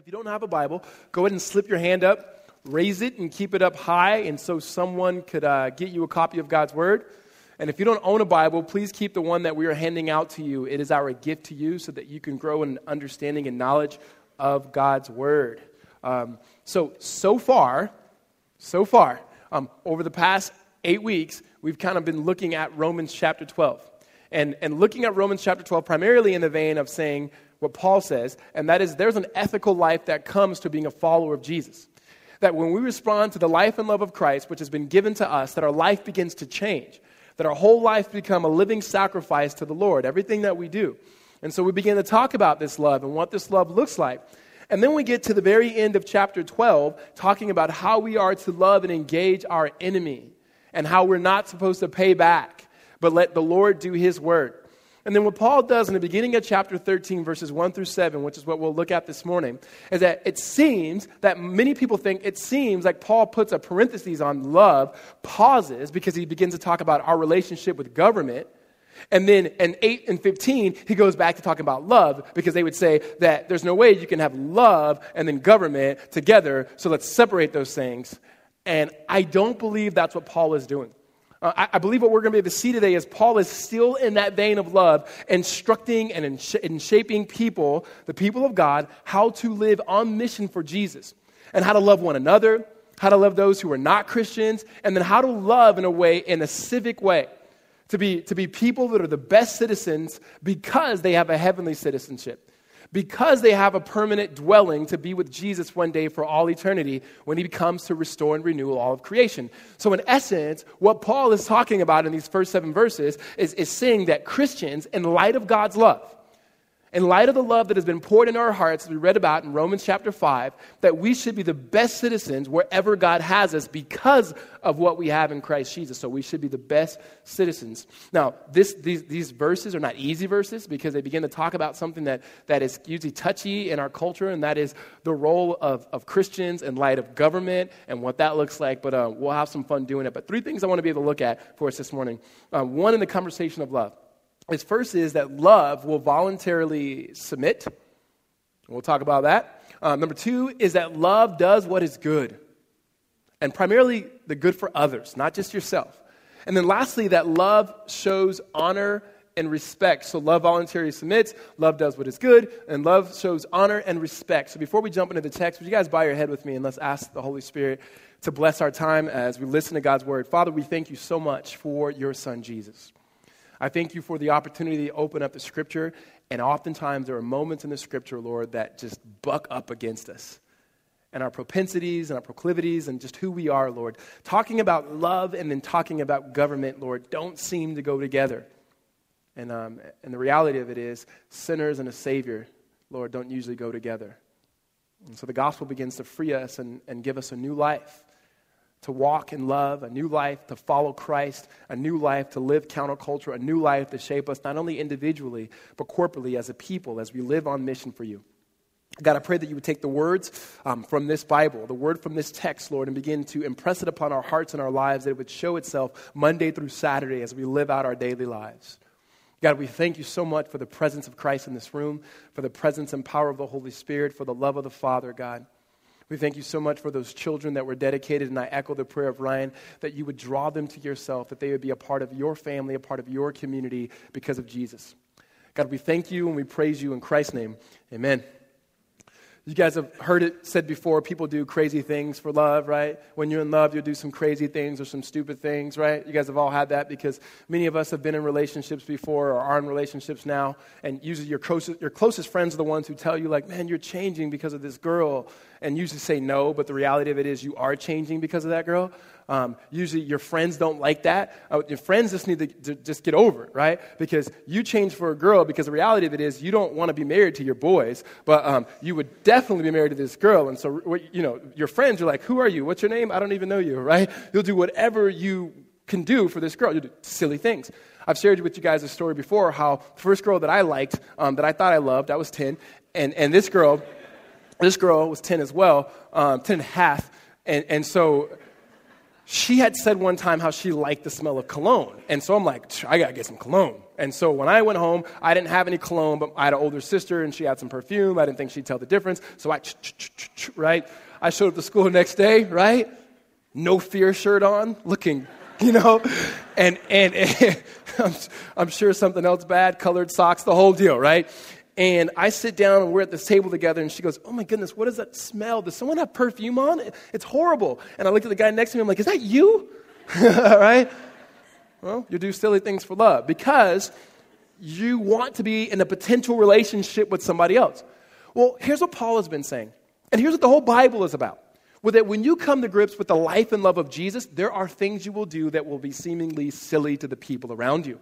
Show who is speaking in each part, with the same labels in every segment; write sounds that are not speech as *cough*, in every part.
Speaker 1: If you don't have a Bible, go ahead and slip your hand up, raise it, and keep it up high, and so someone could uh, get you a copy of God's Word. And if you don't own a Bible, please keep the one that we are handing out to you. It is our gift to you so that you can grow in understanding and knowledge of God's Word. Um, so, so far, so far, um, over the past eight weeks, we've kind of been looking at Romans chapter 12. And, and looking at Romans chapter 12 primarily in the vein of saying, what Paul says, and that is there's an ethical life that comes to being a follower of Jesus. That when we respond to the life and love of Christ, which has been given to us, that our life begins to change, that our whole life become a living sacrifice to the Lord, everything that we do. And so we begin to talk about this love and what this love looks like. And then we get to the very end of chapter 12, talking about how we are to love and engage our enemy and how we're not supposed to pay back, but let the Lord do his work. And then what Paul does in the beginning of chapter 13, verses 1 through 7, which is what we'll look at this morning, is that it seems that many people think it seems like Paul puts a parenthesis on love, pauses because he begins to talk about our relationship with government. And then in 8 and 15, he goes back to talking about love because they would say that there's no way you can have love and then government together, so let's separate those things. And I don't believe that's what Paul is doing. Uh, I, I, believe what we're going to be able to see today is Paul is still in that vein of love, instructing and in, in shaping people, the people of God, how to live on mission for Jesus and how to love one another, how to love those who are not Christians, and then how to love in a way, in a civic way. To be, to be people that are the best citizens because they have a heavenly citizenship because they have a permanent dwelling to be with Jesus one day for all eternity when he comes to restore and renew all of creation. So, in essence, what Paul is talking about in these first seven verses is, is saying that Christians, in light of God's love, in light of the love that has been poured in our hearts, we read about in Romans chapter 5, that we should be the best citizens wherever God has us because of what we have in Christ Jesus. So we should be the best citizens. Now, this, these, these verses are not easy verses because they begin to talk about something that, that is usually touchy in our culture, and that is the role of, of Christians in light of government and what that looks like. But uh, we'll have some fun doing it. But three things I want to be able to look at for us this morning. Uh, one, in the conversation of love. His first is that love will voluntarily submit. We'll talk about that. Uh, number two is that love does what is good, and primarily the good for others, not just yourself. And then lastly, that love shows honor and respect. So love voluntarily submits, love does what is good, and love shows honor and respect. So before we jump into the text, would you guys bow your head with me and let's ask the Holy Spirit to bless our time as we listen to God's word. Father, we thank you so much for your son Jesus. I thank you for the opportunity to open up the scripture. And oftentimes there are moments in the scripture, Lord, that just buck up against us and our propensities and our proclivities and just who we are, Lord. Talking about love and then talking about government, Lord, don't seem to go together. And, um, and the reality of it is, sinners and a Savior, Lord, don't usually go together. And so the gospel begins to free us and, and give us a new life to walk in love, a new life to follow Christ, a new life to live counterculture, a new life to shape us not only individually, but corporately as a people as we live on mission for you. God, I pray that you would take the words um, from this Bible, the word from this text, Lord, and begin to impress it upon our hearts and our lives, that it would show itself Monday through Saturday as we live out our daily lives. God, we thank you so much for the presence of Christ in this room, for the presence and power of the Holy Spirit, for the love of the Father, God. We thank you so much for those children that were dedicated, and I echo the prayer of Ryan that you would draw them to yourself, that they would be a part of your family, a part of your community because of Jesus. God, we thank you and we praise you in Christ's name. Amen. You guys have heard it said before people do crazy things for love, right? When you're in love, you'll do some crazy things or some stupid things, right? You guys have all had that because many of us have been in relationships before or are in relationships now. And usually your closest, your closest friends are the ones who tell you, like, man, you're changing because of this girl. And usually say no, but the reality of it is you are changing because of that girl. Um, usually your friends don't like that. Uh, your friends just need to, to, just get over it, right? Because you change for a girl because the reality of it is you don't want to be married to your boys, but um, you would definitely be married to this girl. And so, you know, your friends are like, who are you? What's your name? I don't even know you, right? You'll do whatever you can do for this girl. You'll do silly things. I've shared with you guys a story before how the first girl that I liked, um, that I thought I loved, I was 10, and, and this girl, this girl was 10 as well, um, 10 and a half. And, and so she had said one time how she liked the smell of cologne. And so I'm like, I got to get some cologne. And so when I went home, I didn't have any cologne, but I had an older sister and she had some perfume. I didn't think she'd tell the difference. So I, right? I showed up to school the next day, right? No fear shirt on, looking, *laughs* you know, and, and, *laughs* and I'm, I'm sure something else bad, colored socks, the whole deal, right? And I sit down and we're at this table together, and she goes, Oh my goodness, what does that smell? Does someone have perfume on? It's horrible. And I looked at the guy next to me, I'm like, Is that you? *laughs* All right? Well, you do silly things for love because you want to be in a potential relationship with somebody else. Well, here's what Paul has been saying, and here's what the whole Bible is about. Well, that when you come to grips with the life and love of Jesus, there are things you will do that will be seemingly silly to the people around you.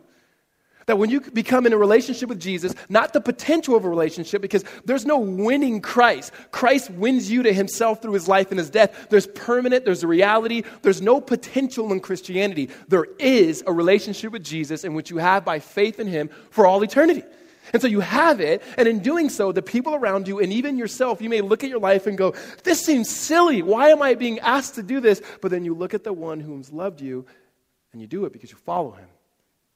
Speaker 1: That when you become in a relationship with Jesus, not the potential of a relationship, because there's no winning Christ. Christ wins you to himself through his life and his death. There's permanent, there's a reality, there's no potential in Christianity. There is a relationship with Jesus in which you have by faith in him for all eternity. And so you have it, and in doing so, the people around you and even yourself, you may look at your life and go, This seems silly. Why am I being asked to do this? But then you look at the one who's loved you, and you do it because you follow him.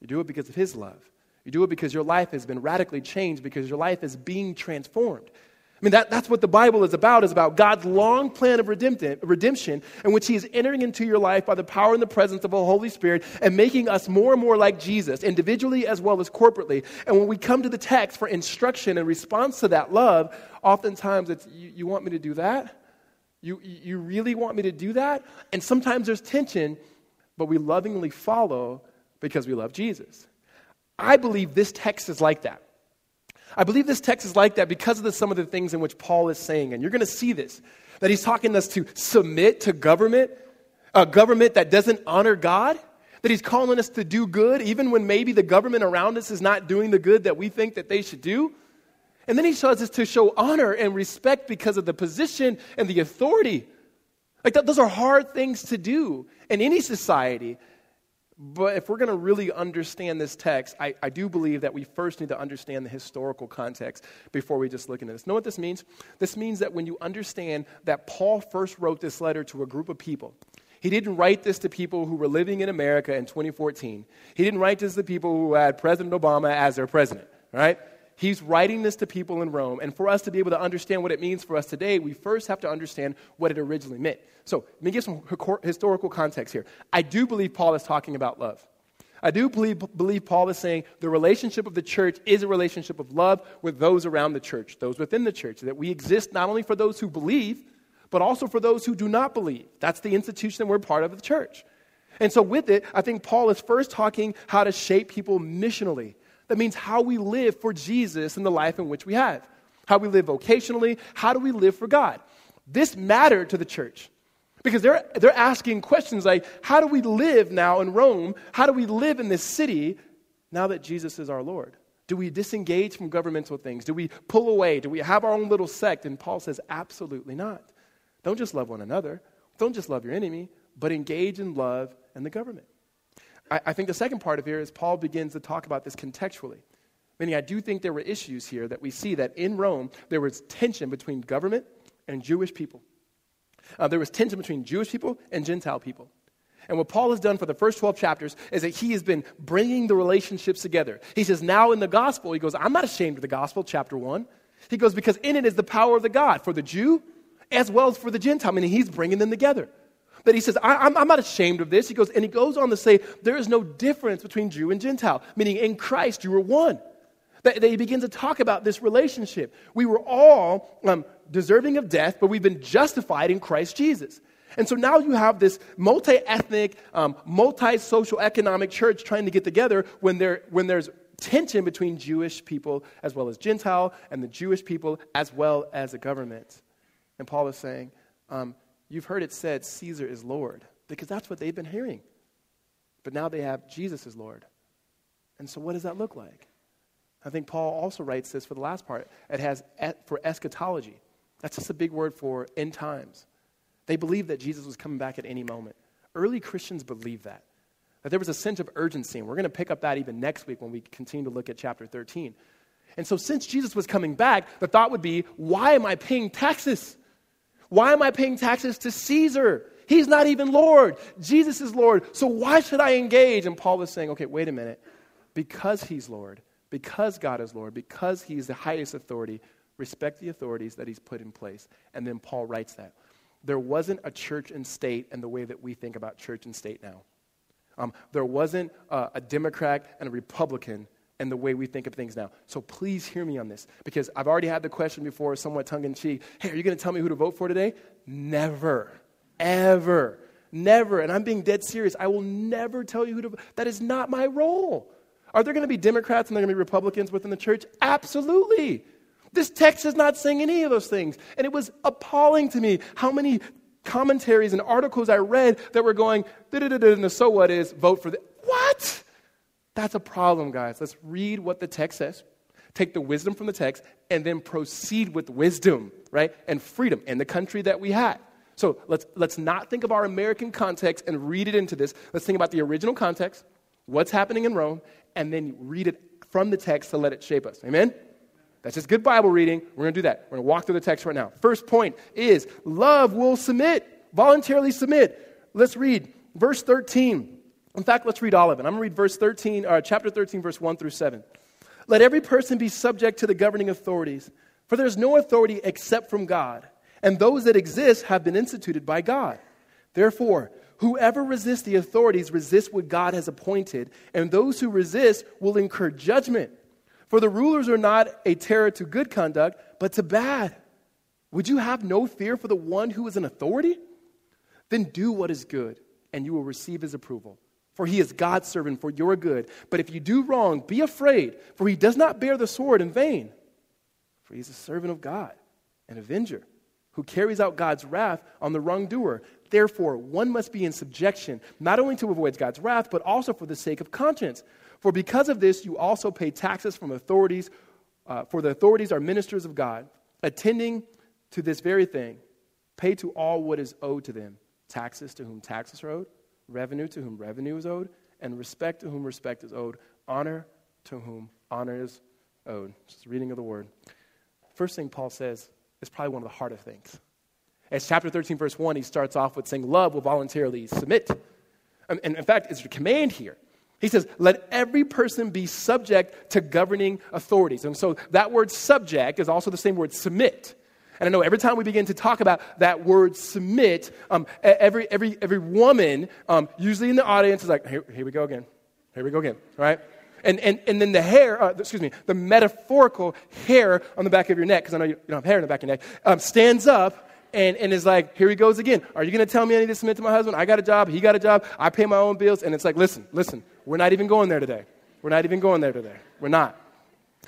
Speaker 1: You do it because of His love. You do it because your life has been radically changed, because your life is being transformed. I mean, that, that's what the Bible is about, is about God's long plan of redemption in which He is entering into your life by the power and the presence of the Holy Spirit and making us more and more like Jesus, individually as well as corporately. And when we come to the text for instruction in response to that love, oftentimes it's, you, you want me to do that? You, you really want me to do that? And sometimes there's tension, but we lovingly follow because we love Jesus. I believe this text is like that. I believe this text is like that because of the, some of the things in which Paul is saying. And you're going to see this that he's talking us to submit to government, a government that doesn't honor God, that he's calling us to do good, even when maybe the government around us is not doing the good that we think that they should do. And then he shows us to show honor and respect because of the position and the authority. Like, those are hard things to do in any society. But if we're going to really understand this text, I, I, do believe that we first need to understand the historical context before we just look into this. Know what this means? This means that when you understand that Paul first wrote this letter to a group of people, he didn't write this to people who were living in America in 2014. He didn't write this to people who had President Obama as their president, right? He's writing this to people in Rome. And for us to be able to understand what it means for us today, we first have to understand what it originally meant. So let me give some historical context here. I do believe Paul is talking about love. I do believe, believe Paul is saying the relationship of the church is a relationship of love with those around the church, those within the church, that we exist not only for those who believe, but also for those who do not believe. That's the institution that we're part of the church. And so, with it, I think Paul is first talking how to shape people missionally that means how we live for Jesus in the life in which we have. How we live vocationally, how do we live for God? This mattered to the church because they're, they're asking questions like how do we live now in Rome? How do we live in this city now that Jesus is our Lord? Do we disengage from governmental things? Do we pull away? Do we have our own little sect? And Paul says, absolutely not. Don't just love one another. Don't just love your enemy, but engage in love and the government. I, I think the second part of here is Paul begins to talk about this contextually. Meaning, I do think there were issues here that we see that in Rome there was tension between government and Jewish people. Uh, there was tension between Jewish people and Gentile people. And what Paul has done for the first 12 chapters is that he has been bringing the relationships together. He says, now in the gospel, he goes, I'm not ashamed of the gospel, chapter 1. He goes, because in it is the power of the God for the Jew as well as for the Gentile. Meaning he's bringing them together. But he says, I, am not ashamed of this. He goes, and he goes on to say, there is no difference between Jew and Gentile, meaning in Christ you were one. That, that he begins to talk about this relationship. We were all um, deserving of death, but we've been justified in Christ Jesus. And so now you have this multi ethnic, um, multi social economic church trying to get together when, there, when there's tension between Jewish people as well as Gentile and the Jewish people as well as the government. And Paul is saying, um, You've heard it said Caesar is Lord because that's what they've been hearing. But now they have Jesus is Lord. And so, what does that look like? I think Paul also writes this for the last part. It has for eschatology. That's just a big word for end times. They believed that Jesus was coming back at any moment. Early Christians believed that. That there was a sense of urgency. And we're going to pick up that even next week when we continue to look at chapter 13. And so, since Jesus was coming back, the thought would be why am I paying taxes? Why am I paying taxes to Caesar? He's not even Lord. Jesus is Lord. So why should I engage? And Paul was saying, okay, wait a minute. because he's Lord, because God is Lord, because he's the highest authority, respect the authorities that he's put in place. And then Paul writes that. There wasn't a church and state in the way that we think about church and state now. Um, there wasn't a Democrat and a Republican in the way we think of things now. So please hear me on this because I've already had the question before, somewhat tongue in cheek hey, are you going to tell me who to vote for today? Never, ever, never. And I'm being dead serious. I will never tell you who to. That is not my role. Are there going to be Democrats and there going to be Republicans within the church? Absolutely. This text is not saying any of those things. And it was appalling to me how many commentaries and articles I read that were going, and the so what is, vote for the. What? That's a problem, guys. Let's read what the text says, take the wisdom from the text, and then proceed with wisdom, right? And freedom in the country that we had. So let's, let's not think of our American context and read it into this. Let's think about the original context, what's happening in Rome, and then read it from the text to let it shape us. Amen? That's just good Bible reading. We're going to do that. We're going to walk through the text right now. First point is love will submit, voluntarily submit. Let's read verse 13. In fact, let's read all of it. I'm going to read verse 13, uh, chapter 13, verse 1 through 7. Let every person be subject to the governing authorities, for there's no authority except from God, and those that exist have been instituted by God. Therefore, whoever resists the authorities resists what God has appointed, and those who resist will incur judgment. For the rulers are not a terror to good conduct, but to bad. Would you have no fear for the one who is an authority? Then do what is good, and you will receive his approval. For he is God's servant for your good. But if you do wrong, be afraid, for he does not bear the sword in vain. For he is a servant of God, an avenger, who carries out God's wrath on the wrongdoer. Therefore, one must be in subjection, not only to avoid God's wrath, but also for the sake of conscience. For because of this, you also pay taxes from authorities, uh, for the authorities are ministers of God, attending to this very thing. Pay to all what is owed to them taxes to whom taxes are owed, revenue to whom revenue is owed, and respect to whom respect is owed, honor to whom honor is owed. Just reading of the word. First thing Paul says is probably one of the harder things. As chapter 13, verse 1, he starts off with saying, Love will voluntarily submit. Um, and in fact, it's a command here. He says, let every person be subject to governing authorities. And so that word subject is also the same word submit. And I know every time we begin to talk about that word submit, um, every, every, every woman, um, usually in the audience, is like, here, here we go again. Here we go again, right? And, and, and then the hair, uh, excuse me, the metaphorical hair on the back of your neck, because I know you don't have hair in the back of your neck, um, stands up and, and is like, here he goes again. Are you going to tell me I need to submit to my husband? I got a job. He got a job. I pay my own bills. And it's like, listen, listen, we're not even going there today. We're not even going there today. We're not.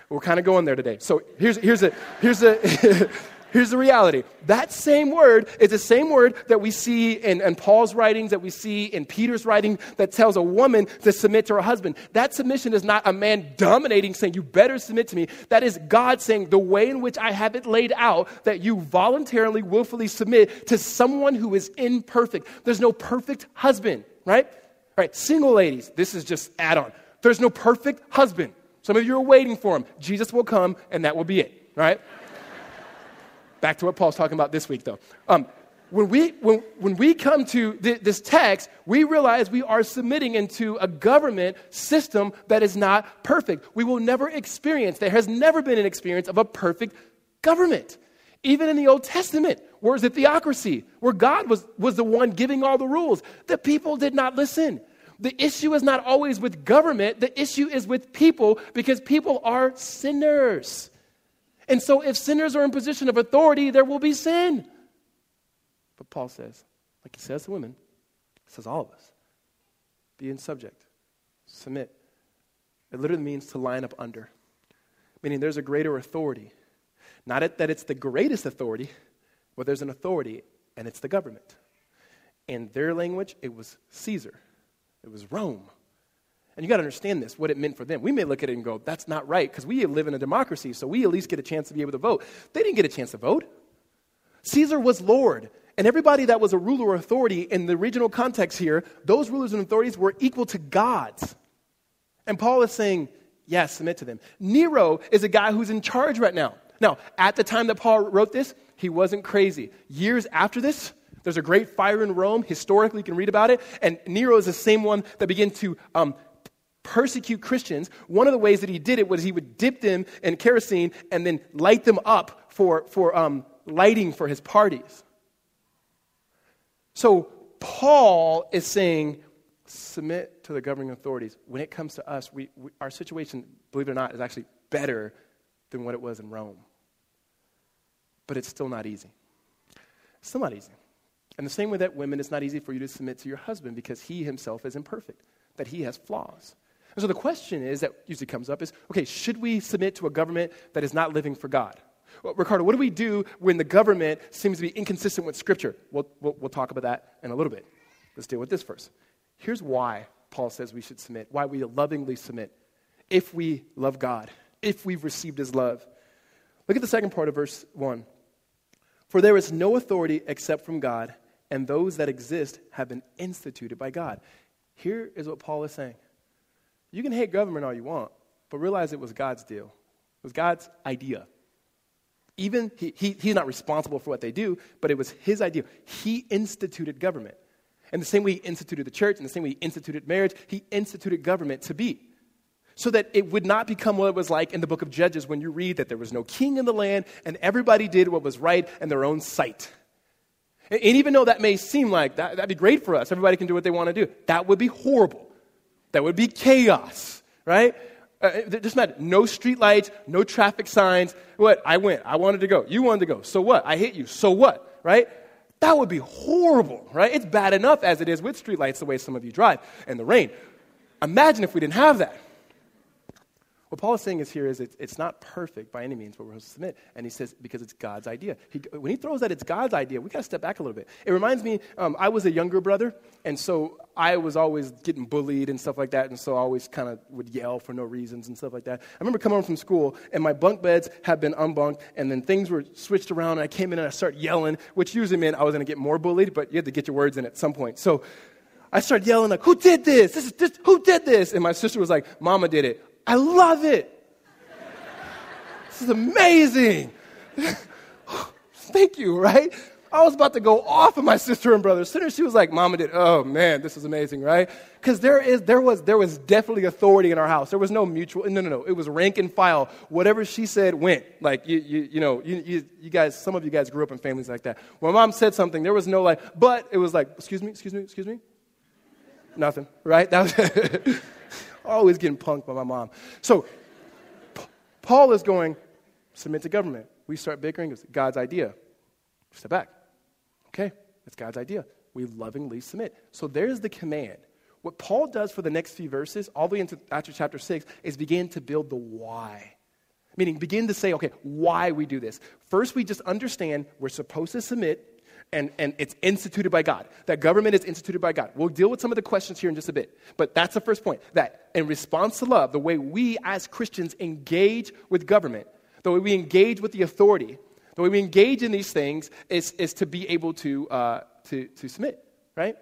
Speaker 1: We're kind of going there today. So here's, here's a, here's a, *laughs* Here's the reality. That same word is the same word that we see in, in, Paul's writings, that we see in Peter's writing, that tells a woman to submit to her husband. That submission is not a man dominating, saying, You better submit to me. That is God saying, The way in which I have it laid out, that you voluntarily, willfully submit to someone who is imperfect. There's no perfect husband, right? All right, single ladies, this is just add on. There's no perfect husband. Some of you are waiting for him. Jesus will come, and that will be it, right? Back to what Paul's talking about this week, though. Um, when, we, when, when we come to th- this text, we realize we are submitting into a government system that is not perfect. We will never experience, there has never been an experience of a perfect government. Even in the Old Testament, where is the theocracy, where God was, was the one giving all the rules, the people did not listen. The issue is not always with government, the issue is with people because people are sinners. And so, if sinners are in position of authority, there will be sin. But Paul says, like he says to women, he says all of us, be in subject, submit. It literally means to line up under, meaning there's a greater authority. Not that it's the greatest authority, but there's an authority, and it's the government. In their language, it was Caesar, it was Rome. And you got to understand this, what it meant for them. We may look at it and go, that's not right, because we live in a democracy, so we at least get a chance to be able to vote. They didn't get a chance to vote. Caesar was Lord, and everybody that was a ruler or authority in the regional context here, those rulers and authorities were equal to gods. And Paul is saying, yes, submit to them. Nero is a guy who's in charge right now. Now, at the time that Paul wrote this, he wasn't crazy. Years after this, there's a great fire in Rome. Historically, you can read about it. And Nero is the same one that began to um, persecute Christians, one of the ways that he did it was he would dip them in kerosene and then light them up for, for um, lighting for his parties. So Paul is saying, submit to the governing authorities. When it comes to us, we, we, our situation, believe it or not, is actually better than what it was in Rome. But it's still not easy. It's still not easy. And the same way that women, it's not easy for you to submit to your husband because he himself is imperfect, that he has flaws. And so the question is that usually comes up is okay, should we submit to a government that is not living for God? Well, Ricardo, what do we do when the government seems to be inconsistent with Scripture? We'll, we'll, we'll talk about that in a little bit. Let's deal with this first. Here's why Paul says we should submit, why we lovingly submit. If we love God, if we've received his love. Look at the second part of verse 1. For there is no authority except from God, and those that exist have been instituted by God. Here is what Paul is saying. You can hate government all you want, but realize it was God's deal. It was God's idea. Even he, he, he's not responsible for what they do, but it was his idea. He instituted government. And the same way he instituted the church, and the same way he instituted marriage, he instituted government to be. So that it would not become what it was like in the book of Judges when you read that there was no king in the land and everybody did what was right in their own sight. And even though that may seem like that, that'd be great for us, everybody can do what they want to do, that would be horrible. That would be chaos, right? Uh, just not no street lights, no traffic signs. What? I went. I wanted to go. You wanted to go. So what? I hit you. So what? Right? That would be horrible, right? It's bad enough as it is with streetlights the way some of you drive and the rain. Imagine if we didn't have that. What Paul is saying is here is it's, it's not perfect by any means, but we're supposed to submit. And he says, because it's God's idea. He, when he throws that it's God's idea, we got to step back a little bit. It reminds me, um, I was a younger brother, and so I was always getting bullied and stuff like that, and so I always kind of would yell for no reasons and stuff like that. I remember coming home from school, and my bunk beds had been unbunked, and then things were switched around, and I came in and I started yelling, which usually meant I was going to get more bullied, but you had to get your words in at some point. So I started yelling, like, who did this? this, is, this who did this? And my sister was like, Mama did it. I love it. this is amazing. *laughs* Thank you, right? I was about to go off of my sister and brother. As she was like, Mama did, oh man, this is amazing, right? Because there, is, there, was, there was definitely authority in our house. There was no mutual, no, no, no. It was rank and file. Whatever she said went. Like, you, you, you know, you, you, you guys, some of you guys grew up in families like that. When mom said something, there was no like, but it was like, excuse me, excuse me, excuse me? Nothing, right? That was *laughs* always getting punked by my mom. So Paul is going, submit to government. We start bickering. It's God's idea. Step back. Okay, it's God's idea. We lovingly submit. So there's the command. What Paul does for the next few verses, all the way into after chapter six, is begin to build the why. Meaning, begin to say, okay, why we do this. First, we just understand we're supposed to submit and, and it's instituted by God. That government is instituted by God. We'll deal with some of the questions here in just a bit. But that's the first point that in response to love, the way we as Christians engage with government, the way we engage with the authority, the way we engage in these things is, is to be able to, uh, to, to submit, right?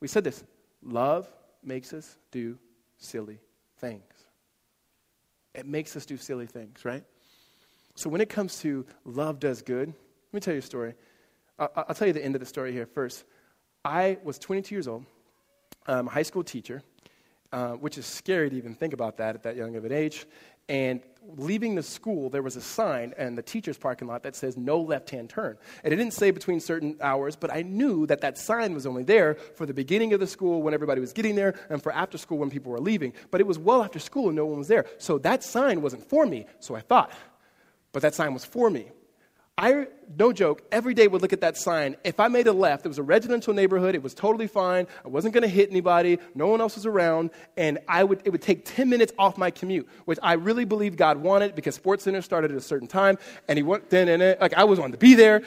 Speaker 1: We said this love makes us do silly things. It makes us do silly things, right? So when it comes to love does good, let me tell you a story. I'll tell you the end of the story here first. I was 22 years old, um, a high school teacher, uh, which is scary to even think about that at that young of an age. And leaving the school, there was a sign in the teacher's parking lot that says no left hand turn. And it didn't say between certain hours, but I knew that that sign was only there for the beginning of the school when everybody was getting there and for after school when people were leaving. But it was well after school and no one was there. So that sign wasn't for me, so I thought. But that sign was for me. I, no joke, every day would look at that sign. If I made a left, it was a residential neighborhood, it was totally fine, I wasn't going to hit anybody, no one else was around, and I would, it would take 10 minutes off my commute, which I really believe God wanted because SportsCenter started at a certain time, and He went then and like I was wanting to be there,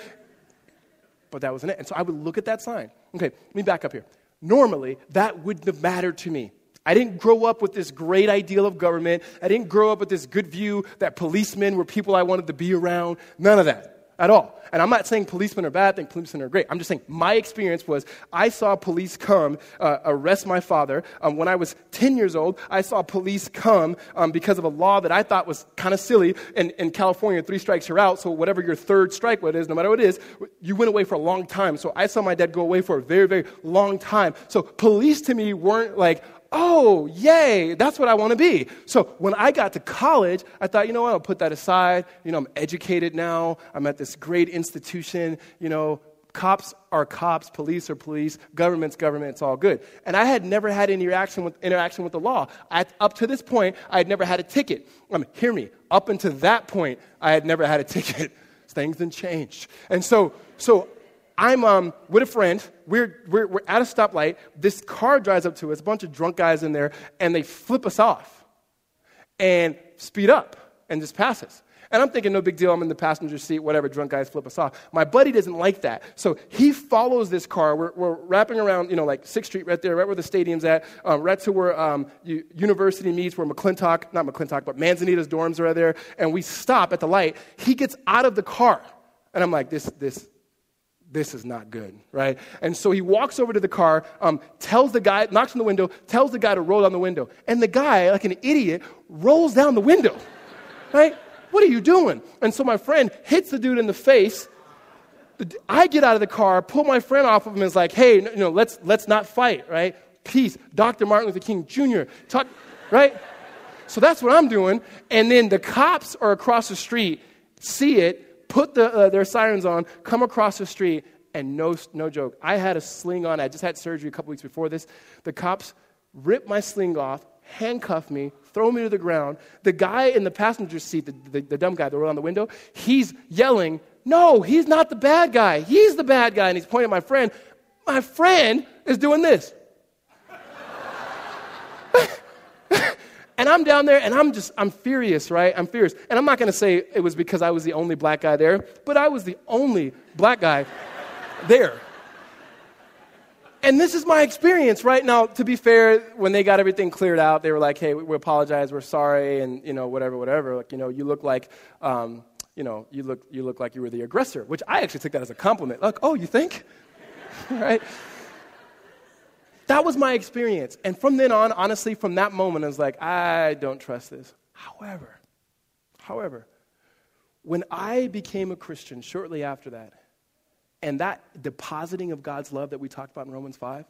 Speaker 1: but that wasn't it. And so I would look at that sign. Okay, let me back up here. Normally, that wouldn't have mattered to me. I didn't grow up with this great ideal of government. I didn't grow up with this good view that policemen were people I wanted to be around. None of that at all. And I'm not saying policemen are bad, I think policemen are great. I'm just saying my experience was I saw police come uh, arrest my father. Um, when I was 10 years old, I saw police come um, because of a law that I thought was kind of silly. In, in California, three strikes you're out, so whatever your third strike what is, no matter what it is, you went away for a long time. So I saw my dad go away for a very, very long time. So police to me weren't like, oh, yay, that's what I want to be. So when I got to college, I thought, you know what, I'll put that aside. You know, I'm educated now. I'm at this great institution. You know, cops are cops, police are police, government's government, it's all good. And I had never had any interaction with, interaction with the law. I, up to this point, I had never had a ticket. I Um, hear me, up until that point, I had never had a *laughs* ticket. Things had changed. And so, so I'm um, with a friend. We're, we're, we're at a stoplight. This car drives up to us, a bunch of drunk guys in there, and they flip us off and speed up and just pass us. And I'm thinking, no big deal. I'm in the passenger seat, whatever, drunk guys flip us off. My buddy doesn't like that. So he follows this car. We're, we're wrapping around, you know, like 6th Street right there, right where the stadium's at, um, right to where um, university meets, where McClintock, not McClintock, but Manzanita's dorms are there. And we stop at the light. He gets out of the car. And I'm like, this, this, this is not good, right? And so he walks over to the car, um, tells the guy, knocks on the window, tells the guy to roll down the window. And the guy, like an idiot, rolls down the window, *laughs* right? What are you doing? And so my friend hits the dude in the face. I get out of the car, pull my friend off of him, and is like, hey, you know, let's, let's not fight, right? Peace. Dr. Martin Luther King Jr. Talk, right? So that's what I'm doing. And then the cops are across the street, see it, put the, uh, their sirens on, come across the street, and no, no joke. I had a sling on. I just had surgery a couple weeks before this. The cops ripped my sling off, handcuff me, throw me to the ground. The guy in the passenger seat, the, the, the dumb guy that rolled on the window, he's yelling, No, he's not the bad guy. He's the bad guy. And he's pointing at my friend. My friend is doing this. *laughs* *laughs* and I'm down there and I'm just, I'm furious, right? I'm furious. And I'm not going to say it was because I was the only black guy there, but I was the only black guy *laughs* there. And this is my experience right? Now to be fair when they got everything cleared out they were like hey we, apologize we're sorry and you know whatever whatever. Like you know you look like um, you know you look you look like you were the aggressor which i actually took that as a compliment. Like oh you think? *laughs* Right that was my experience and from then on honestly from that moment i was like i don't trust this however however when i became a christian shortly after that and that depositing of God's love that we talked about in Romans 5,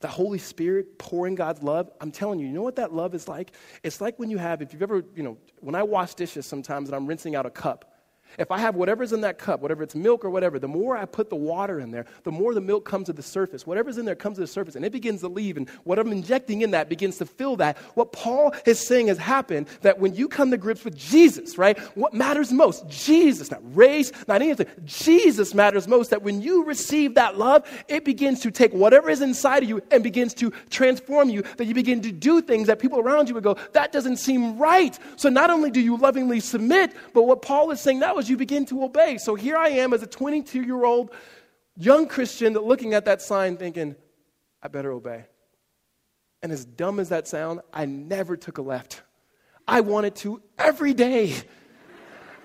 Speaker 1: the Holy Spirit pouring God's love, I'm telling you, you know what that love is like? It's like when you have, if you've ever, you know, when I wash dishes sometimes and I'm rinsing out a cup, if I have whatever's in that cup, whatever it's milk or whatever, the more I put the water in there, the more the milk comes to the surface. Whatever's in there comes to the surface and it begins to leave, and what I'm injecting in that begins to fill that. What Paul is saying has happened that when you come to grips with Jesus, right, what matters most? Jesus, not race, not anything. Jesus matters most. That when you receive that love, it begins to take whatever is inside of you and begins to transform you, that you begin to do things that people around you would go, that doesn't seem right. So not only do you lovingly submit, but what Paul is saying now is you begin to obey. So here I am as a 22 year old young Christian looking at that sign thinking, I better obey. And as dumb as that sounds, I never took a left. I wanted to every day.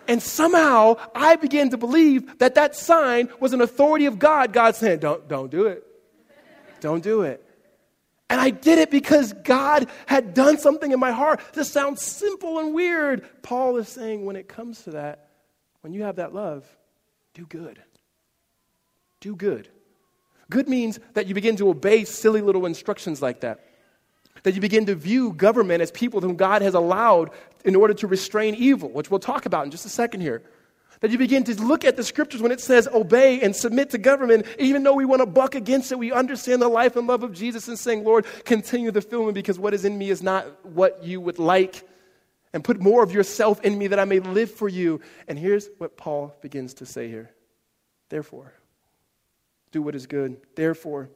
Speaker 1: And somehow I began to believe that that sign was an authority of God. God saying, don't, don't do it. Don't do it. And I did it because God had done something in my heart. This sounds simple and weird. Paul is saying when it comes to that, when you have that love, do good. Do good. Good means that you begin to obey silly little instructions like that. That you begin to view government as people whom God has allowed in order to restrain evil, which we'll talk about in just a second here. That you begin to look at the scriptures when it says obey and submit to government, even though we want to buck against it, we understand the life and love of Jesus and saying, Lord, continue the filming because what is in me is not what you would like and put more of yourself in me that I may live for you. And here's what Paul begins to say here. Therefore, do what is good. Therefore,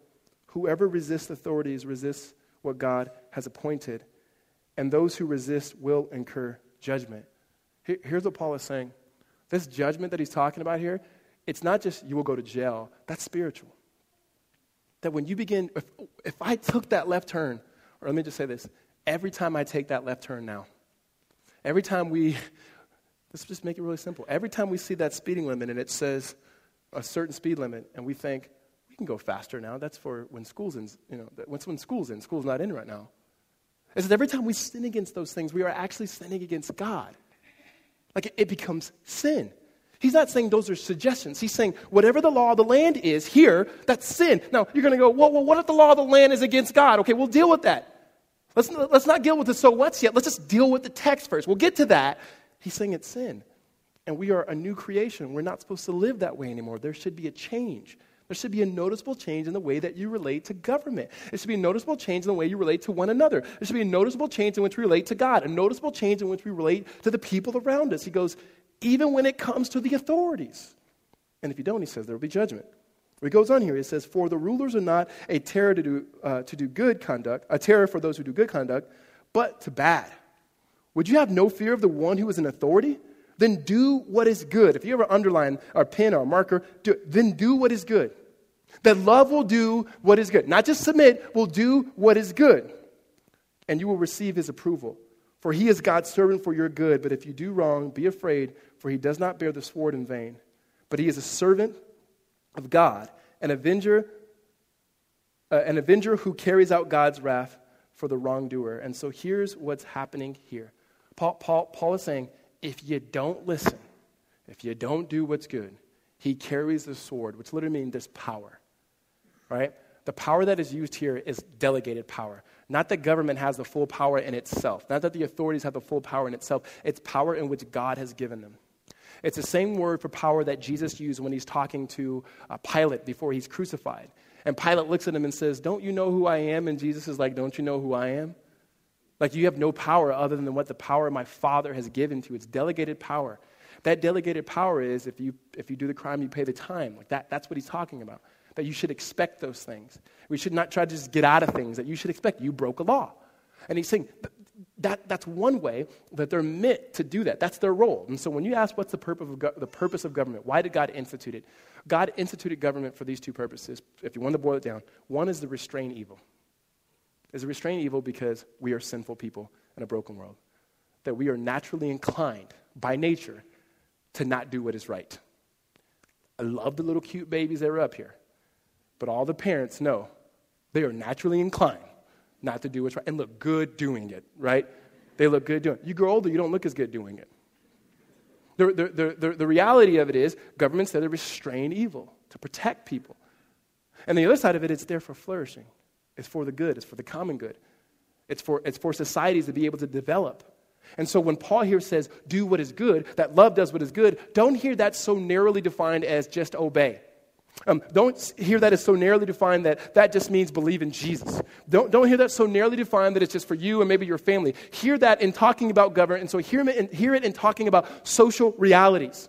Speaker 1: whoever resists authorities resists what God has appointed, and those who resist will incur judgment. Here's what Paul is saying. This judgment that he's talking about here, it's not just you will go to jail, that's spiritual. That when you begin, if, if I took that left turn, or let me just say this every time I take that left turn now, Every time we, *laughs* let's just make it really simple. Every time we see that speeding limit and it says a certain speed limit, and we think, we can go faster now. That's for when school's in, you know, that's when school's in. School's not in right now. Is that every time we sin against those things, we are actually sinning against God. Like it, it becomes sin. He's not saying those are suggestions. He's saying whatever the law of the land is here, that's sin. Now, you're going to go, well, well, what if the law of the land is against God? Okay, we'll deal with that. Let's, let's not deal with the so what's yet. Let's just deal with the text first. We'll get to that. He's saying it's sin. And we are a new creation. We're not supposed to live that way anymore. There should be a change. There should be a noticeable change in the way that you relate to government. There should be a noticeable change in the way you relate to one another. There should be a noticeable change in which we relate to God, a noticeable change in which we relate to the people around us. He goes, even when it comes to the authorities. And if you don't, he says there will be judgment. He goes on here, he says, For the rulers are not a terror to do, uh, to do good conduct, a terror for those who do good conduct, but to bad. Would you have no fear of the one who is in authority? Then do what is good. If you ever underline or pen or marker, do, then do what is good. That love will do what is good. Not just submit, will do what is good. And you will receive his approval. For he is God's servant for your good. But if you do wrong, be afraid, for he does not bear the sword in vain. But he is a servant of God, an avenger, uh, an avenger who carries out God's wrath for the wrongdoer. And so here's what's happening here. Paul, Paul, Paul is saying, if you don't listen, if you don't do what's good, he carries the sword, which literally means there's power, right? The power that is used here is delegated power. Not that government has the full power in itself, not that the authorities have the full power in itself. It's power in which God has given them. It's the same word for power that Jesus used when he's talking to uh, Pilate before he's crucified. And Pilate looks at him and says, Don't you know who I am? And Jesus is like, Don't you know who I am? Like, you have no power other than what the power my Father has given to you. It's delegated power. That delegated power is if you, if you do the crime, you pay the time. Like that, that's what he's talking about. That you should expect those things. We should not try to just get out of things that you should expect. You broke a law. And he's saying that, that's one way that they're meant to do that. That's their role. And so when you ask what's the purpose, of go- the purpose of government, why did God institute it? God instituted government for these two purposes. If you want to boil it down, one is to restrain evil. Is to restrain evil because we are sinful people in a broken world. That we are naturally inclined by nature to not do what is right. I love the little cute babies that are up here, but all the parents know they are naturally inclined not to do what's right and look good doing it, right? They look good doing it. You grow older, you don't look as good doing it. The, the, the, the, reality of it is governments there to restrain evil, to protect people. And the other side of it, it's there for flourishing. It's for the good, it's for the common good. It's for, it's for societies to be able to develop. And so when Paul here says, do what is good, that love does what is good, don't hear that so narrowly defined as just obey. Um, don't hear that as so narrowly defined that that just means believe in Jesus. Don't, don't hear that so narrowly defined that it's just for you and maybe your family. Hear that in talking about government, and so hear in, hear it in talking about social realities.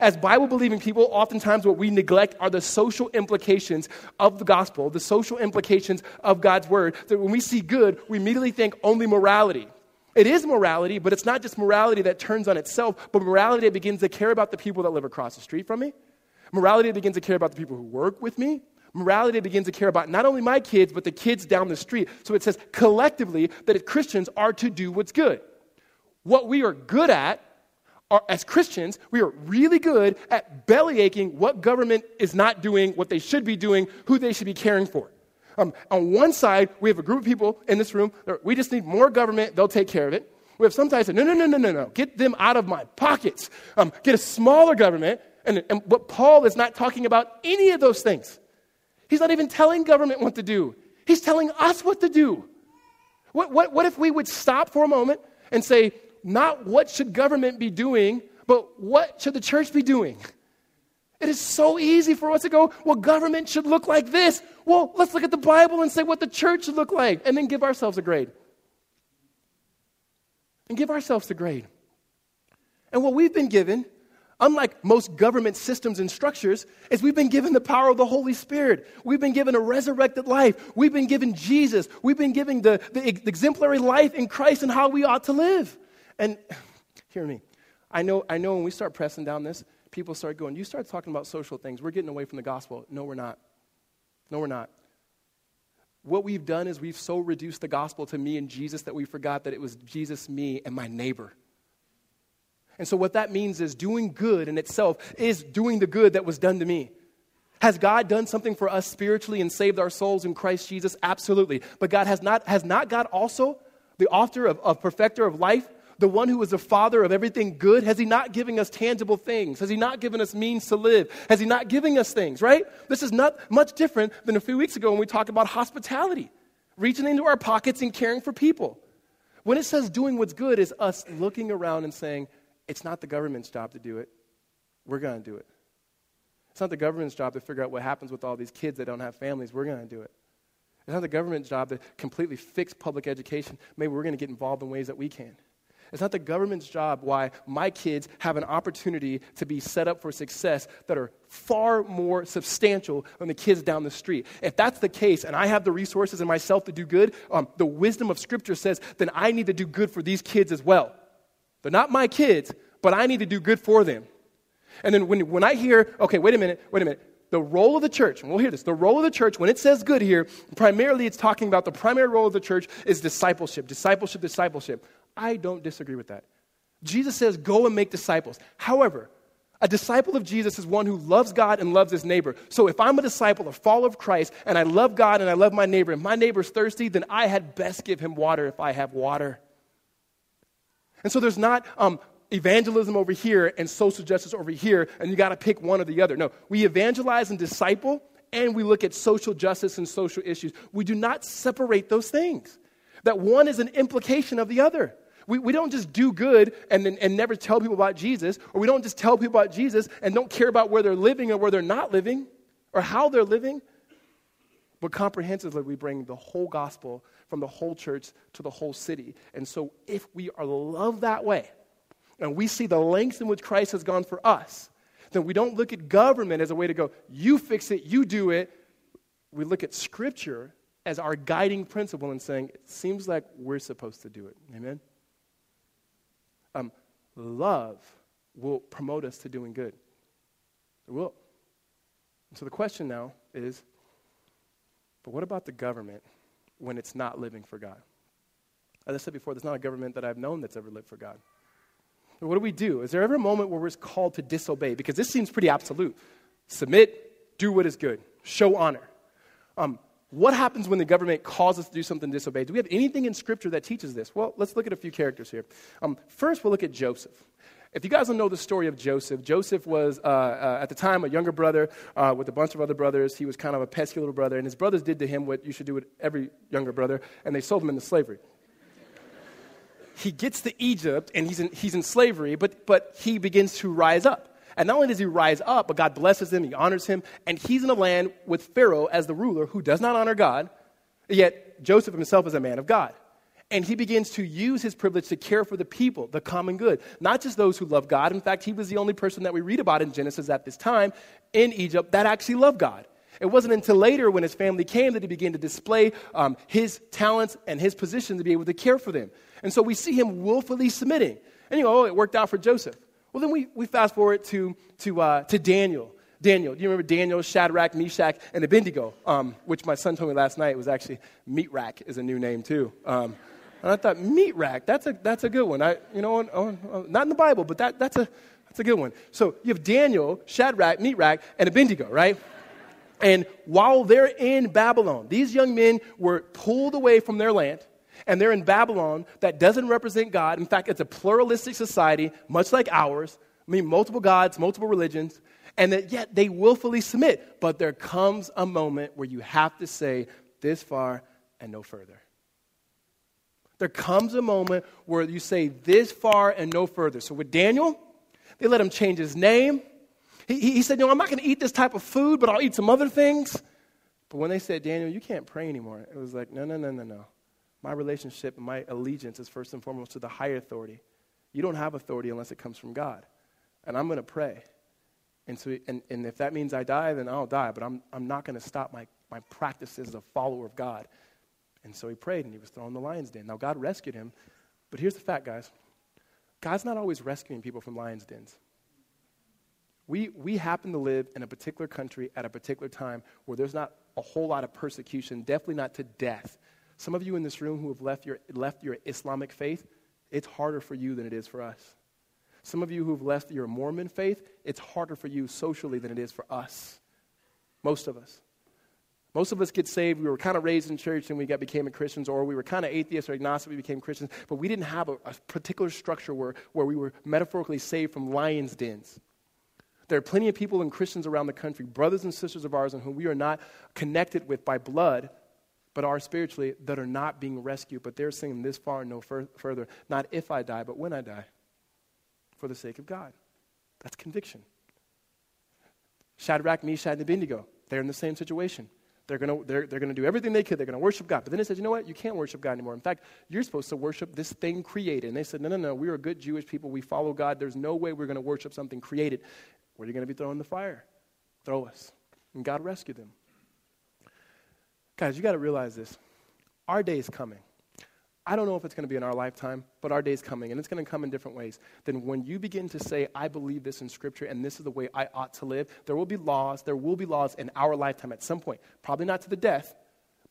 Speaker 1: As Bible believing people, oftentimes what we neglect are the social implications of the gospel, the social implications of God's word. That when we see good, we immediately think only morality. It is morality, but it's not just morality that turns on itself, but morality that begins to care about the people that live across the street from me. Morality begins to care about the people who work with me. Morality begins to care about not only my kids, but the kids down the street. So it says collectively that Christians are to do what's good. What we are good at are, as Christians, we are really good at belly aching what government is not doing, what they should be doing, who they should be caring for. Um, on one side, we have a group of people in this room, we just need more government, they'll take care of it. We have some guys say, no, no, no, no, no, no, get them out of my pockets. Um, get a smaller government. And, and what Paul is not talking about any of those things. He's not even telling government what to do. He's telling us what to do. What, what, what if we would stop for a moment and say, not what should government be doing, but what should the church be doing? It is so easy for us to go, well, government should look like this. Well, let's look at the Bible and say what the church should look like, and then give ourselves a grade. And give ourselves a grade. And what we've been given, unlike most government systems and structures, is we've been given the power of the Holy Spirit. We've been given a resurrected life. We've been given Jesus. We've been given the, the exemplary life in Christ and how we ought to live. And *sighs* hear me. I know, I know when we start pressing down this, people start going, You start talking about social things. We're getting away from the gospel. No, we're not. No, we're not. What we've done is we've so reduced the gospel to me and Jesus that we forgot that it was Jesus, me, and my neighbor. And so, what that means is doing good in itself is doing the good that was done to me. Has God done something for us spiritually and saved our souls in Christ Jesus? Absolutely. But God has not, has not God also, the author of, of perfecter of life, the one who is the father of everything good, has he not given us tangible things? Has he not given us means to live? Has he not given us things, right? This is not much different than a few weeks ago when we talked about hospitality, reaching into our pockets and caring for people. When it says doing what's good, is us looking around and saying, it's not the government's job to do it. We're going to do it. It's not the government's job to figure out what happens with all these kids that don't have families. We're going to do it. It's not the government's job to completely fix public education. Maybe we're going to get involved in ways that we can. It's not the government's job why my kids have an opportunity to be set up for success that are far more substantial than the kids down the street. If that's the case, and I have the resources in myself to do good, um, the wisdom of Scripture says, then I need to do good for these kids as well. They're not my kids, but I need to do good for them. And then when, when I hear, okay, wait a minute, wait a minute, the role of the church, and we'll hear this, the role of the church, when it says good here, primarily it's talking about the primary role of the church is discipleship, discipleship, discipleship. I don't disagree with that. Jesus says, go and make disciples. However, a disciple of Jesus is one who loves God and loves his neighbor. So if I'm a disciple, a follower of Christ, and I love God and I love my neighbor, and my neighbor's thirsty, then I had best give him water if I have water. And so there's not um, evangelism over here and social justice over here, and you got to pick one or the other. No, we evangelize and disciple, and we look at social justice and social issues. We do not separate those things. That one is an implication of the other. We, we don't just do good and, and never tell people about Jesus, or we don't just tell people about Jesus and don't care about where they're living or where they're not living or how they're living. But comprehensively, we bring the whole gospel from the whole church to the whole city. And so, if we are loved that way, and we see the lengths in which Christ has gone for us, then we don't look at government as a way to go, you fix it, you do it. We look at Scripture as our guiding principle and saying, it seems like we're supposed to do it. Amen? Um, love will promote us to doing good. It will. And so the question now is but what about the government when it's not living for God? As I said before, there's not a government that I've known that's ever lived for God. What do we do? Is there ever a moment where we're called to disobey? Because this seems pretty absolute. Submit, do what is good, show honor. Um, what happens when the government calls us to do something to disobey? Do we have anything in Scripture that teaches this? Well, let's look at a few characters here. Um, first, we'll look at Joseph. If you guys don't know the story of Joseph, Joseph was, uh, uh, at the time, a younger brother uh, with a bunch of other brothers. He was kind of a pesky little brother, and his brothers did to him what you should do with every younger brother, and they sold him into slavery he gets to Egypt and he's in, he's in slavery, but, but he begins to rise up. And not only does he rise up, but God blesses him, he honors him, and he's in a land with Pharaoh as the ruler who does not honor God, yet Joseph himself is a man of God. And he begins to use his privilege to care for the people, the common good, not just those who love God. In fact, he was the only person that we read about in Genesis at this time in Egypt that actually loved God. It wasn't until later when his family came that he began to display um, his talents and his position to be able to care for them. And so we see him willfully submitting. And you go, oh, it worked out for Joseph. Well, then we, we fast forward to, to, uh, to Daniel. Daniel, do you remember Daniel, Shadrach, Meshach, and Abednego? Um, which my son told me last night was actually Meat Rack is a new name too. Um, and I thought Meat Rack, that's a that's a good one. I you know not in the Bible, but that that's a that's a good one. So you have Daniel, Shadrach, Meat Rack, and Abednego, right? And while they're in Babylon, these young men were pulled away from their land and they're in Babylon that doesn't represent God. In fact, it's a pluralistic society, much like ours. I mean, multiple gods, multiple religions, and that yet they willfully submit. But there comes a moment where you have to say, this far and no further. There comes a moment where you say, this far and no further. So with Daniel, they let him change his name. He, he said, No, I'm not going to eat this type of food, but I'll eat some other things. But when they said, Daniel, you can't pray anymore, it was like, No, no, no, no, no. My relationship my allegiance is first and foremost to the higher authority. You don't have authority unless it comes from God. And I'm going to pray. And, so, and, and if that means I die, then I'll die. But I'm, I'm not going to stop my, my practice as a follower of God. And so he prayed and he was thrown in the lion's den. Now, God rescued him. But here's the fact, guys God's not always rescuing people from lion's dens. We, we happen to live in a particular country at a particular time where there's not a whole lot of persecution, definitely not to death. Some of you in this room who have left your, left your Islamic faith, it's harder for you than it is for us. Some of you who've left your Mormon faith, it's harder for you socially than it is for us. Most of us. Most of us get saved. We were kind of raised in church and we got became Christians, or we were kind of atheists or agnostic. We became Christians, but we didn't have a, a particular structure where, where we were metaphorically saved from lions' dens. There are plenty of people and Christians around the country, brothers and sisters of ours, and whom we are not connected with by blood, but are spiritually, that are not being rescued. But they're saying this far and no fur- further. Not if I die, but when I die, for the sake of God. That's conviction. Shadrach, Meshach, and Abednego, they're in the same situation. They're going to they're, they're gonna do everything they could. They're going to worship God. But then it says, you know what? You can't worship God anymore. In fact, you're supposed to worship this thing created. And they said, no, no, no. We're a good Jewish people. We follow God. There's no way we're going to worship something created. Where are you going to be thrown in the fire? Throw us. And God rescued them. Guys, you got to realize this. Our day is coming. I don't know if it's going to be in our lifetime, but our day is coming, and it's going to come in different ways. Then, when you begin to say, I believe this in Scripture, and this is the way I ought to live, there will be laws, there will be laws in our lifetime at some point. Probably not to the death,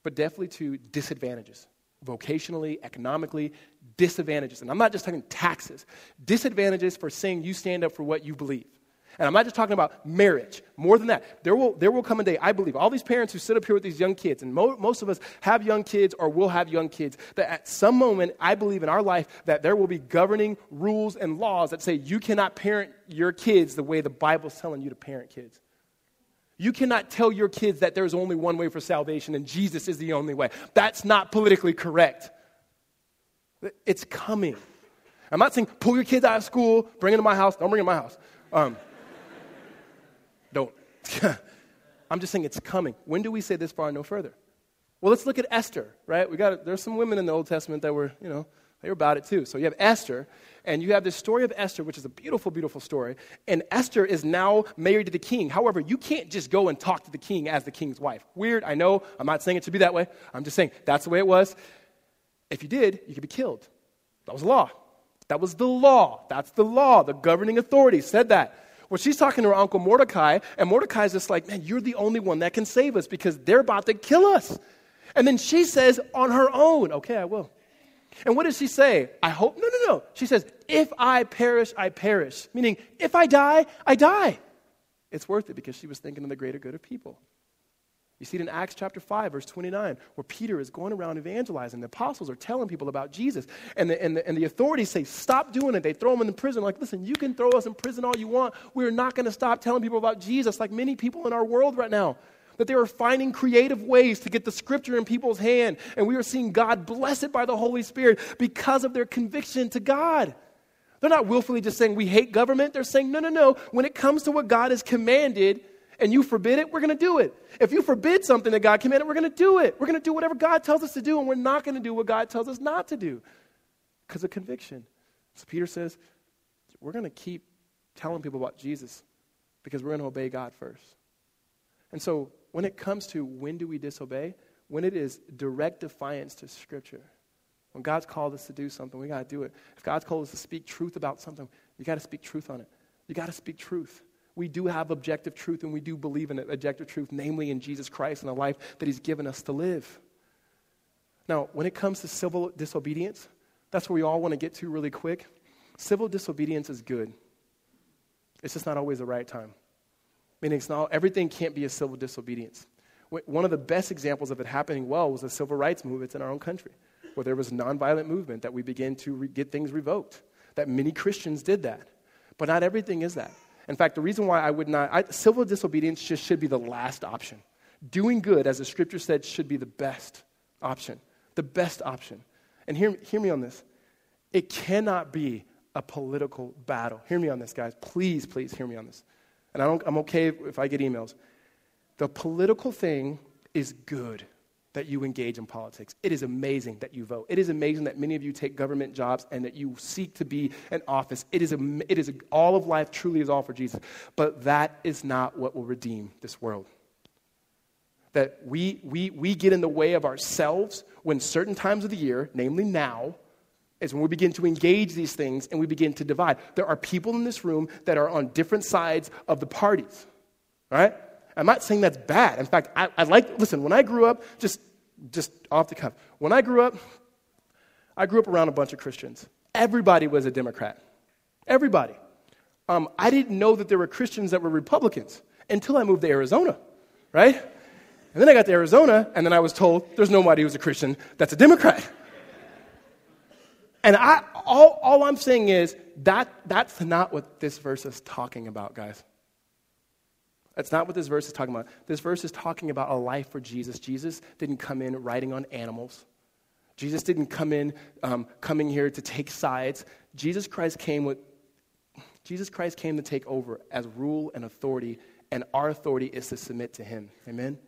Speaker 1: but definitely to disadvantages. Vocationally, economically, disadvantages. And I'm not just talking taxes, disadvantages for saying you stand up for what you believe. And I'm not just talking about marriage. More than that, there will, there will come a day, I believe, all these parents who sit up here with these young kids, and mo- most of us have young kids or will have young kids, that at some moment, I believe in our life that there will be governing rules and laws that say you cannot parent your kids the way the Bible's telling you to parent kids. You cannot tell your kids that there's only one way for salvation and Jesus is the only way. That's not politically correct. It's coming. I'm not saying pull your kids out of school, bring them to my house. Don't bring them to my house. Um. *laughs* I'm just saying it's coming. When do we say this far no further? Well, let's look at Esther, right? We got there's some women in the Old Testament that were, you know, they were about it too. So you have Esther, and you have this story of Esther, which is a beautiful, beautiful story. And Esther is now married to the king. However, you can't just go and talk to the king as the king's wife. Weird, I know. I'm not saying it should be that way. I'm just saying that's the way it was. If you did, you could be killed. That was the law. That was the law. That's the law. The governing authority said that. Well, she's talking to her uncle Mordecai, and Mordecai's just like, man, you're the only one that can save us because they're about to kill us. And then she says, on her own, okay, I will. And what does she say? I hope, no, no, no. She says, if I perish, I perish. Meaning, if I die, I die. It's worth it because she was thinking of the greater good of people. You see it in Acts chapter 5, verse 29, where Peter is going around evangelizing. The apostles are telling people about Jesus. And the, and the, and the authorities say, Stop doing it. They throw them in prison. Like, listen, you can throw us in prison all you want. We're not going to stop telling people about Jesus, like many people in our world right now. That they are finding creative ways to get the scripture in people's hand. And we are seeing God blessed by the Holy Spirit because of their conviction to God. They're not willfully just saying we hate government. They're saying, no, no, no. When it comes to what God has commanded, and you forbid it, we're going to do it. If you forbid something that God commanded, we're going to do it. We're going to do whatever God tells us to do, and we're not going to do what God tells us not to do because of conviction. So Peter says, we're going to keep telling people about Jesus because we're going to obey God first. And so when it comes to when do we disobey, when it is direct defiance to Scripture, when God's called us to do something, we got to do it. If God's called us to speak truth about something, you got to speak truth on it. You got to speak truth we do have objective truth and we do believe in objective truth, namely in Jesus Christ and the life that He's given us to live. Now, when it comes to civil disobedience, that's where we all want to get to really quick. Civil disobedience is good, it's just not always the right time. Meaning, it's not, everything can't be a civil disobedience. One of the best examples of it happening well was the civil rights movement in our own country, where there was a nonviolent movement that we began to re- get things revoked. That many Christians did that. But not everything is that. In fact, the reason why I would not, I, civil disobedience just should be the last option. Doing good, as the scripture said, should be the best option. The best option. And hear, hear me on this. It cannot be a political battle. Hear me on this, guys. Please, please hear me on this. And I don't, I'm okay if I get emails. The political thing is good that you engage in politics. It is amazing that you vote. It is amazing that many of you take government jobs and that you seek to be in office. It is, a, it is a, all of life truly is all for Jesus. But that is not what will redeem this world. That we, we, we get in the way of ourselves when certain times of the year, namely now, is when we begin to engage these things and we begin to divide. There are people in this room that are on different sides of the parties. Right? I'm not saying that's bad. In fact, I, I like, listen, when I grew up, just, just off the cuff, when I grew up, I grew up around a bunch of Christians. Everybody was a Democrat. Everybody. Um, I didn't know that there were Christians that were Republicans until I moved to Arizona, right? And then I got to Arizona, and then I was told there's nobody who's a Christian that's a Democrat. And I, all, all I'm saying is that that's not what this verse is talking about, guys. That's not what this verse is talking about. This verse is talking about a life for Jesus. Jesus didn't come in riding on animals. Jesus didn't come in um, coming here to take sides. Jesus Christ came with Jesus Christ came to take over as rule and authority, and our authority is to submit to him. Amen.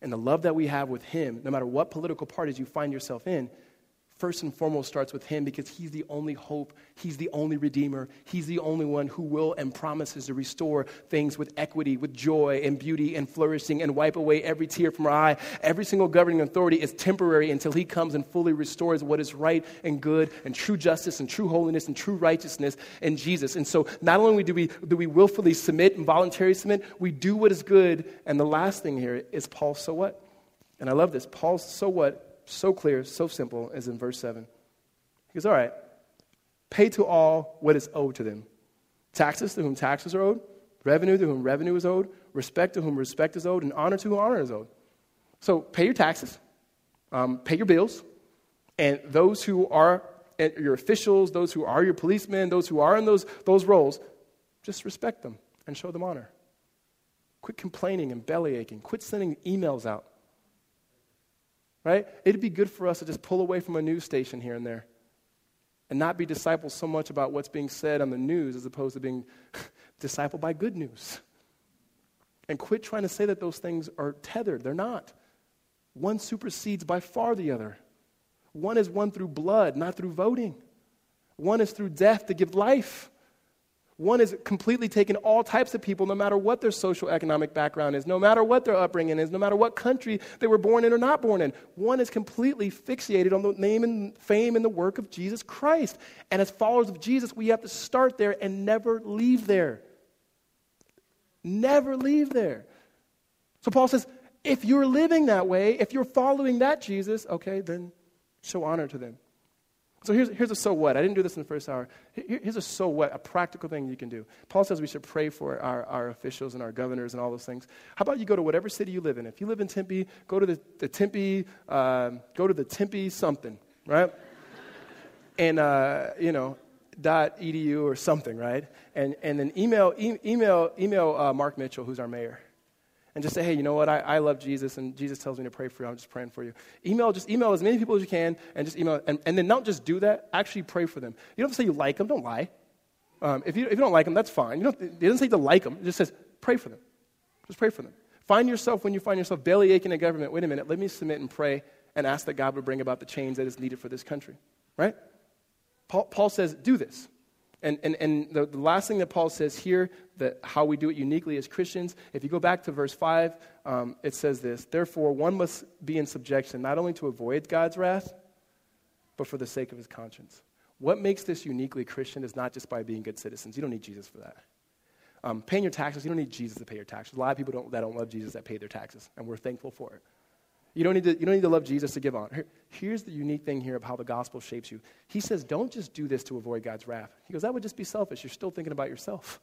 Speaker 1: And the love that we have with him, no matter what political parties you find yourself in, first and foremost starts with him because he's the only hope, he's the only redeemer, he's the only one who will and promises to restore things with equity, with joy and beauty and flourishing and wipe away every tear from our eye. Every single governing authority is temporary until he comes and fully restores what is right and good and true justice and true holiness and true righteousness in Jesus. And so not only do we do we willfully submit and voluntarily submit, we do what is good. And the last thing here is Paul's so what? And I love this. Paul's so what so clear, so simple, as in verse 7. He goes, All right, pay to all what is owed to them taxes to whom taxes are owed, revenue to whom revenue is owed, respect to whom respect is owed, and honor to whom honor is owed. So pay your taxes, um, pay your bills, and those who are your officials, those who are your policemen, those who are in those, those roles, just respect them and show them honor. Quit complaining and belly aching. Quit sending emails out right? It'd be good for us to just pull away from a news station here and there and not be discipled so much about what's being said on the news as opposed to being *laughs* discipled by good news. And quit trying to say that those things are tethered. They're not. One supersedes by far the other. One is won through blood, not through voting. One is through death to give life. One is completely taking all types of people, no matter what their social economic background is, no matter what their upbringing is, no matter what country they were born in or not born in. One is completely fixated on the name and fame and the work of Jesus Christ. And as followers of Jesus, we have to start there and never leave there. Never leave there. So Paul says, if you're living that way, if you're following that Jesus, okay, then show honor to them. So here's, here's a so what. I didn't do this in the first hour. here's a so what, a practical thing you can do. Paul says we should pray for our, our officials and our governors and all those things. How about you go to whatever city you live in? If you live in Tempe, go to the, the Tempe, uh, go to the Tempe something, right? *laughs* and, uh, you know, dot edu or something, right? And, and then email, e- email, email uh, Mark Mitchell, who's our mayor and just say, hey, you know what? I, I love Jesus, and Jesus tells me to pray for you. I'm just praying for you. Email, just email as many people as you can, and just email. And, and then don't just do that. Actually pray for them. You don't have to say you like them. Don't lie. Um, if, you, if you don't like them, that's fine. You don't, it doesn't say to like them. It just says pray for them. Just pray for them. Find yourself when you find yourself belly aching in government. Wait a minute. Let me submit and pray and ask that God would bring about the change that is needed for this country. Right? Paul, Paul says, do this. And, and, and the, the, last thing that Paul says here, that how we do it uniquely as Christians, if you go back to verse 5, um, it says this Therefore, one must be in subjection not only to avoid God's wrath, but for the sake of his conscience. What makes this uniquely Christian is not just by being good citizens. You don't need Jesus for that. Um, paying your taxes, you don't need Jesus to pay your taxes. A lot of people don't, that don't love Jesus that pay their taxes, and we're thankful for it. You don't, need to, you don't need to love Jesus to give on. Here's the unique thing here of how the gospel shapes you. He says, don't just do this to avoid God's wrath. He goes, that would just be selfish. You're still thinking about yourself.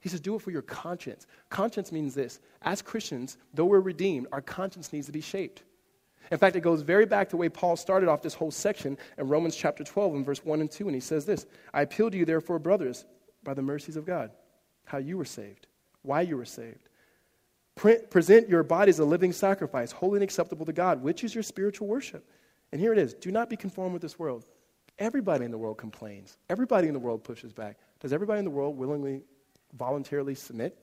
Speaker 1: He says, do it for your conscience. Conscience means this. As Christians, though we're redeemed, our conscience needs to be shaped. In fact, it goes very back to the way Paul started off this whole section in Romans chapter 12 and verse 1 and 2. And he says this I appeal to you, therefore, brothers, by the mercies of God, how you were saved, why you were saved present your body as a living sacrifice, holy and acceptable to God, which is your spiritual worship. And here it is do not be conformed with this world. Everybody in the world complains, everybody in the world pushes back. Does everybody in the world willingly, voluntarily submit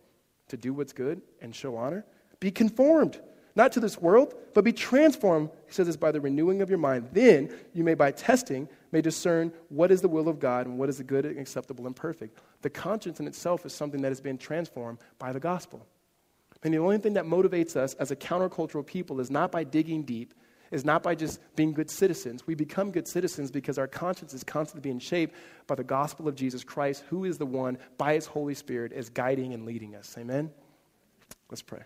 Speaker 1: to do what's good and show honor? Be conformed, not to this world, but be transformed, he says this, by the renewing of your mind. Then you may, by testing, may discern what is the will of God and what is the good and acceptable and perfect. The conscience in itself is something that has been transformed by the gospel. And the only thing that motivates us as a countercultural people is not by digging deep, is not by just being good citizens. We become good citizens because our conscience is constantly being shaped by the gospel of Jesus Christ, who is the one, by his Holy Spirit, is guiding and leading us. Amen? Let's pray.